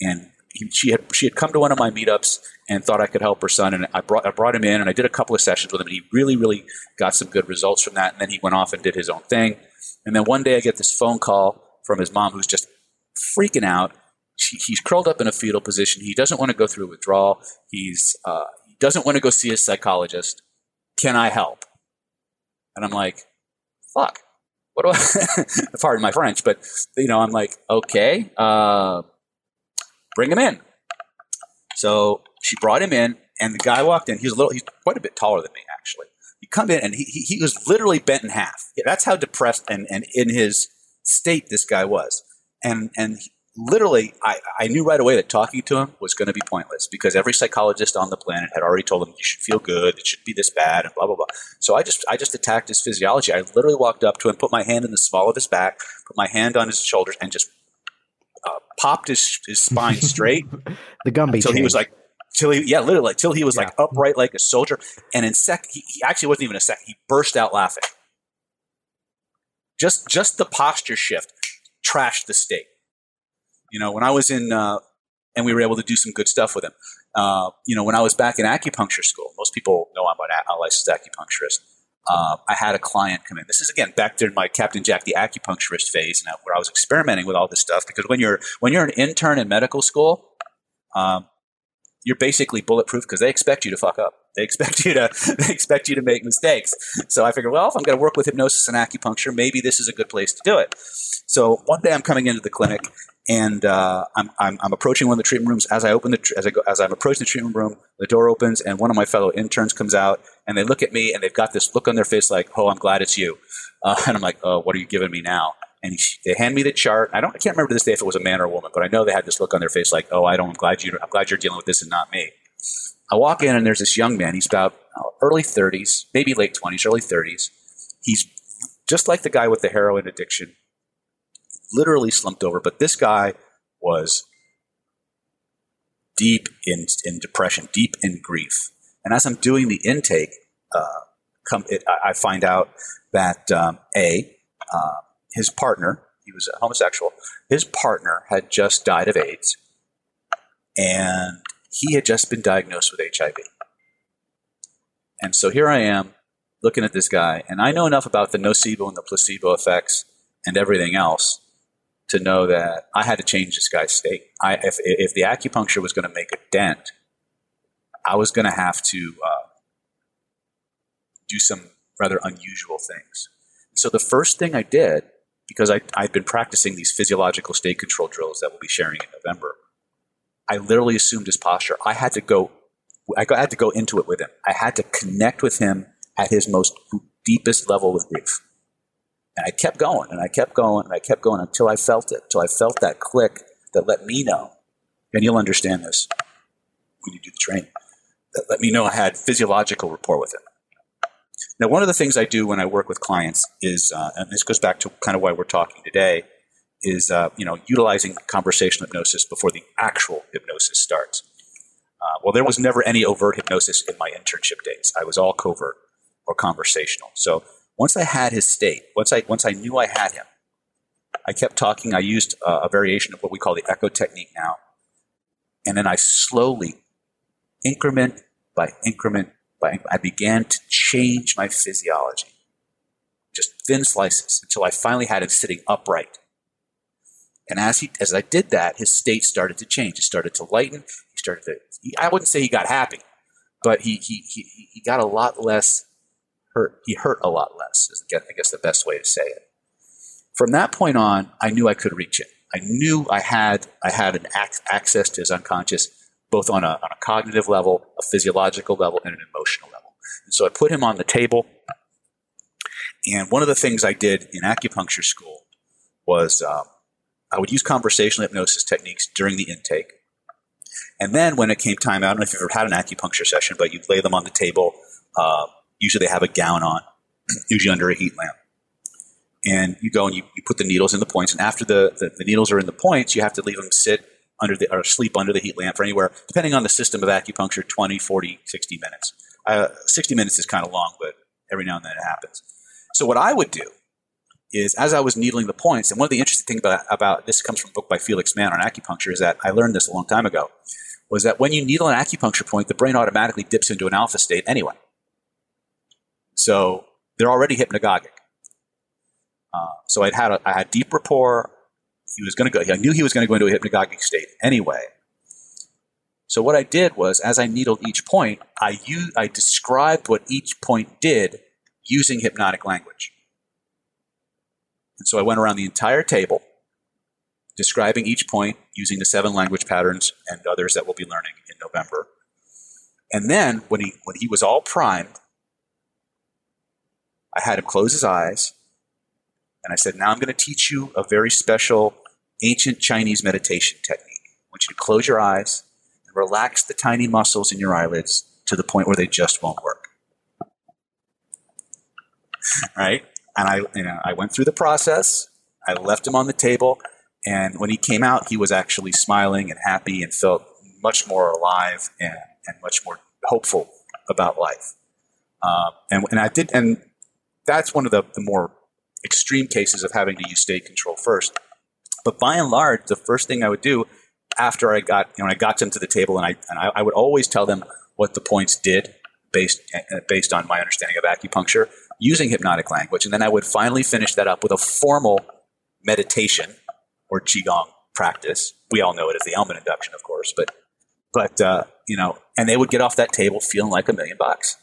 and he, she had she had come to one of my meetups and thought I could help her son. And I brought I brought him in, and I did a couple of sessions with him. And he really, really got some good results from that. And then he went off and did his own thing. And then one day I get this phone call from his mom, who's just freaking out he's curled up in a fetal position. He doesn't want to go through withdrawal. He's uh, he doesn't want to go see a psychologist. Can I help? And I'm like, fuck. What do I? pardon my French, but you know, I'm like, okay, uh, bring him in. So she brought him in, and the guy walked in. He was a little, he's quite a bit taller than me, actually. He come in, and he, he, he was literally bent in half. That's how depressed and, and in his state this guy was. And and literally, I, I knew right away that talking to him was going to be pointless because every psychologist on the planet had already told him you should feel good, it should be this bad, and blah blah blah. So I just I just attacked his physiology. I literally walked up to him, put my hand in the small of his back, put my hand on his shoulders, and just uh, popped his his spine straight. the Gumby. So he was like. Till he, yeah, literally, till he was yeah. like upright like a soldier, and in sec, he, he actually wasn't even a sec. He burst out laughing. Just, just the posture shift trashed the state. You know, when I was in, uh, and we were able to do some good stuff with him. uh, you know, when I was back in acupuncture school, most people know I'm a licensed acupuncturist. Uh, I had a client come in. This is again back during my Captain Jack the acupuncturist phase, where I was experimenting with all this stuff. Because when you're when you're an intern in medical school, um, you're basically bulletproof because they expect you to fuck up. They expect you to they expect you to make mistakes. So I figured, well, if I'm going to work with hypnosis and acupuncture, maybe this is a good place to do it. So one day I'm coming into the clinic and uh, I'm, I'm, I'm, approaching one of the treatment rooms. As I open the as I go, as I'm approaching the treatment room, the door opens and one of my fellow interns comes out and they look at me and they've got this look on their face like, "Oh, I'm glad it's you," uh, and I'm like, "Oh, what are you giving me now?" And he, they hand me the chart. I don't, I can't remember to this day if it was a man or a woman, but I know they had this look on their face like, "Oh, I don't. I'm glad you. I'm glad you're dealing with this and not me." I walk in and there's this young man. He's about uh, early 30s, maybe late 20s, early 30s. He's just like the guy with the heroin addiction, literally slumped over. But this guy was deep in, in depression, deep in grief. And as I'm doing the intake, uh, come, it, I find out that um, A, uh, his partner, he was a homosexual, his partner had just died of AIDS. And he had just been diagnosed with HIV. And so here I am looking at this guy, and I know enough about the nocebo and the placebo effects and everything else to know that I had to change this guy's state. I, if, if the acupuncture was going to make a dent, I was going to have to uh, do some rather unusual things. So the first thing I did, because I, I'd been practicing these physiological state control drills that we'll be sharing in November, I literally assumed his posture. I had to go, I had to go into it with him. I had to connect with him at his most deepest level of grief. And I kept going and I kept going and I kept going until I felt it, until I felt that click that let me know. And you'll understand this when you do the training. That let me know I had physiological rapport with him. Now, one of the things I do when I work with clients is, uh, and this goes back to kind of why we're talking today, is uh, you know utilizing conversational hypnosis before the actual hypnosis starts. Uh, well, there was never any overt hypnosis in my internship days. I was all covert or conversational. So once I had his state, once I once I knew I had him, I kept talking. I used uh, a variation of what we call the echo technique now, and then I slowly, increment by increment by, I began to change my physiology, just thin slices until I finally had him sitting upright and as he as I did that, his state started to change. It started to lighten. He started to. He, I wouldn't say he got happy, but he he he he got a lot less hurt. He hurt a lot less. Is I guess the best way to say it. From that point on, I knew I could reach it. I knew I had I had an ac- access to his unconscious, both on a, on a cognitive level, a physiological level, and an emotional level. And so I put him on the table. And one of the things I did in acupuncture school was um, I would use conversational hypnosis techniques during the intake. And then when it came time, I don't know if you've ever had an acupuncture session, but you'd lay them on the table. Uh, usually they have a gown on, usually under a heat lamp. And you go and you, you put the needles in the points. And after the, the, the, needles are in the points, you have to leave them sit under the, or sleep under the heat lamp for anywhere, depending on the system of acupuncture, 20, 40, 60 minutes. Uh, 60 minutes is kind of long, but every now and then it happens. So what I would do is as I was needling the points, and one of the interesting things about, about this comes from a book by Felix Mann on acupuncture is that I learned this a long time ago, was that when you needle an acupuncture point, the brain automatically dips into an alpha state anyway. So they're already hypnagogic. Uh, so I'd had a, I had deep rapport. He was going to go. I knew he was going to go into a hypnagogic state anyway. So what I did was, as I needled each point, I I described what each point did using hypnotic language. And so I went around the entire table, describing each point using the seven language patterns and others that we'll be learning in November. And then when he when he was all primed, I had him close his eyes, and I said, "Now I'm going to teach you a very special ancient Chinese meditation technique. I want you to close your eyes and relax the tiny muscles in your eyelids to the point where they just won't work." right? And I, you know, I went through the process. I left him on the table, and when he came out, he was actually smiling and happy and felt much more alive and, and much more hopeful about life. Um, and, and I did, and that's one of the, the more extreme cases of having to use state control first. But by and large, the first thing I would do after I got, you know, I got them to the table, and I and I, I would always tell them what the points did based uh, based on my understanding of acupuncture using hypnotic language, and then I would finally finish that up with a formal meditation or qigong practice. We all know it as the Elman induction, of course, but but uh, you know, and they would get off that table feeling like a million bucks,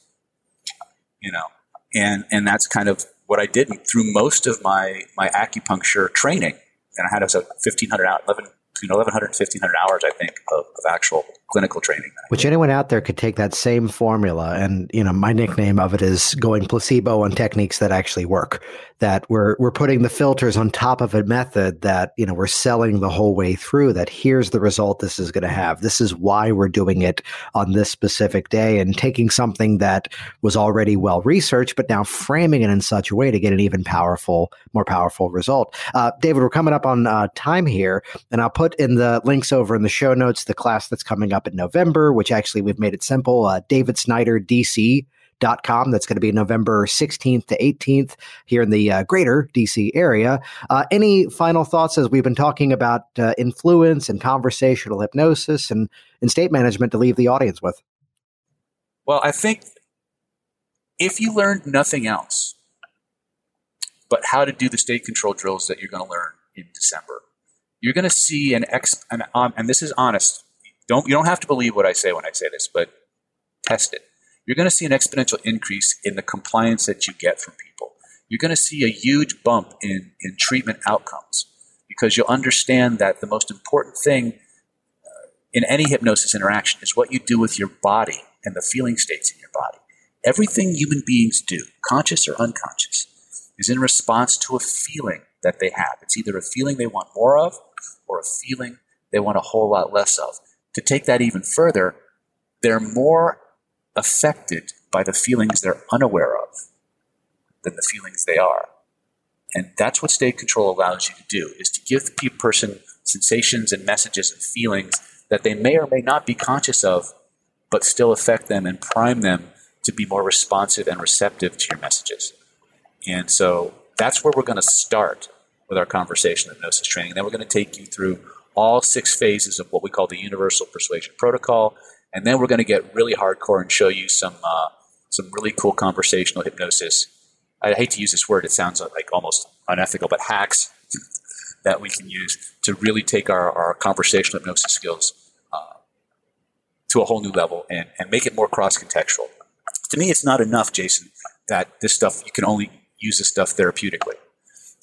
you know, and and that's kind of what I did through most of my my acupuncture training. And I had a 1500 out, 11, between 1100 and 1500 hours, I think, of, of actual clinical training. Which anyone out there could take that same formula, and you know, my nickname of it is going placebo on techniques that actually work. That we're we're putting the filters on top of a method that you know we're selling the whole way through. That here's the result this is going to have. This is why we're doing it on this specific day, and taking something that was already well researched, but now framing it in such a way to get an even powerful, more powerful result. Uh, David, we're coming up on uh, time here, and I'll put in the links over in the show notes the class that's coming up up in November, which actually we've made it simple. Uh, David Snyder, DC. Dot com. That's going to be November 16th to 18th here in the uh, greater DC area. Uh, any final thoughts as we've been talking about uh, influence and conversational hypnosis and, and state management to leave the audience with? Well, I think if you learned nothing else but how to do the state control drills that you're going to learn in December, you're going to see an ex, an, um, and this is honest, don't you don't have to believe what I say when I say this, but test it. You're going to see an exponential increase in the compliance that you get from people. You're going to see a huge bump in, in treatment outcomes because you'll understand that the most important thing uh, in any hypnosis interaction is what you do with your body and the feeling states in your body. Everything human beings do, conscious or unconscious, is in response to a feeling that they have. It's either a feeling they want more of or a feeling they want a whole lot less of to take that even further, they're more affected by the feelings they're unaware of than the feelings they are. And that's what state control allows you to do, is to give the person sensations and messages and feelings that they may or may not be conscious of, but still affect them and prime them to be more responsive and receptive to your messages. And so that's where we're going to start with our conversation hypnosis training. And Then we're going to take you through all six phases of what we call the Universal Persuasion Protocol. And then we're going to get really hardcore and show you some uh, some really cool conversational hypnosis. I hate to use this word; it sounds like almost unethical, but hacks that we can use to really take our, our conversational hypnosis skills uh, to a whole new level and, and make it more cross contextual. To me, it's not enough, Jason, that this stuff you can only use this stuff therapeutically.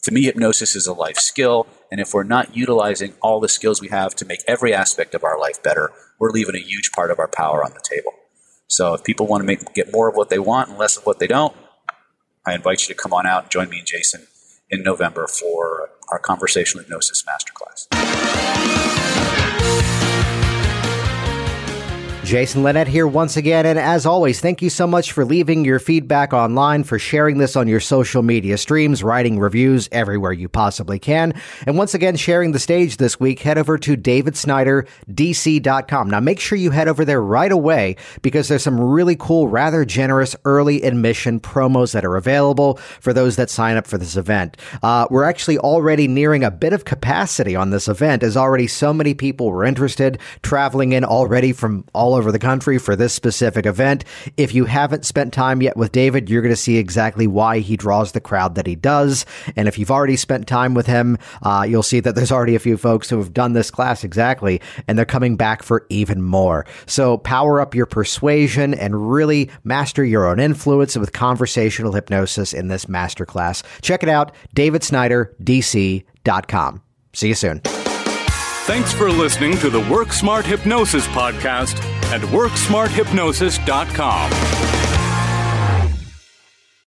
To me, hypnosis is a life skill. And if we're not utilizing all the skills we have to make every aspect of our life better, we're leaving a huge part of our power on the table. So if people want to make, get more of what they want and less of what they don't, I invite you to come on out and join me and Jason in November for our conversational hypnosis masterclass. Jason Linett here once again. And as always, thank you so much for leaving your feedback online, for sharing this on your social media streams, writing reviews everywhere you possibly can. And once again, sharing the stage this week, head over to davidsnyderdc.com. Now, make sure you head over there right away because there's some really cool, rather generous early admission promos that are available for those that sign up for this event. Uh, we're actually already nearing a bit of capacity on this event, as already so many people were interested, traveling in already from all over the country for this specific event. If you haven't spent time yet with David, you're going to see exactly why he draws the crowd that he does. And if you've already spent time with him, uh, you'll see that there's already a few folks who have done this class exactly, and they're coming back for even more. So power up your persuasion and really master your own influence with conversational hypnosis in this masterclass. Check it out, davidsnyderdc.com. See you soon. Thanks for listening to the Work Smart Hypnosis podcast at WorkSmartHypnosis.com.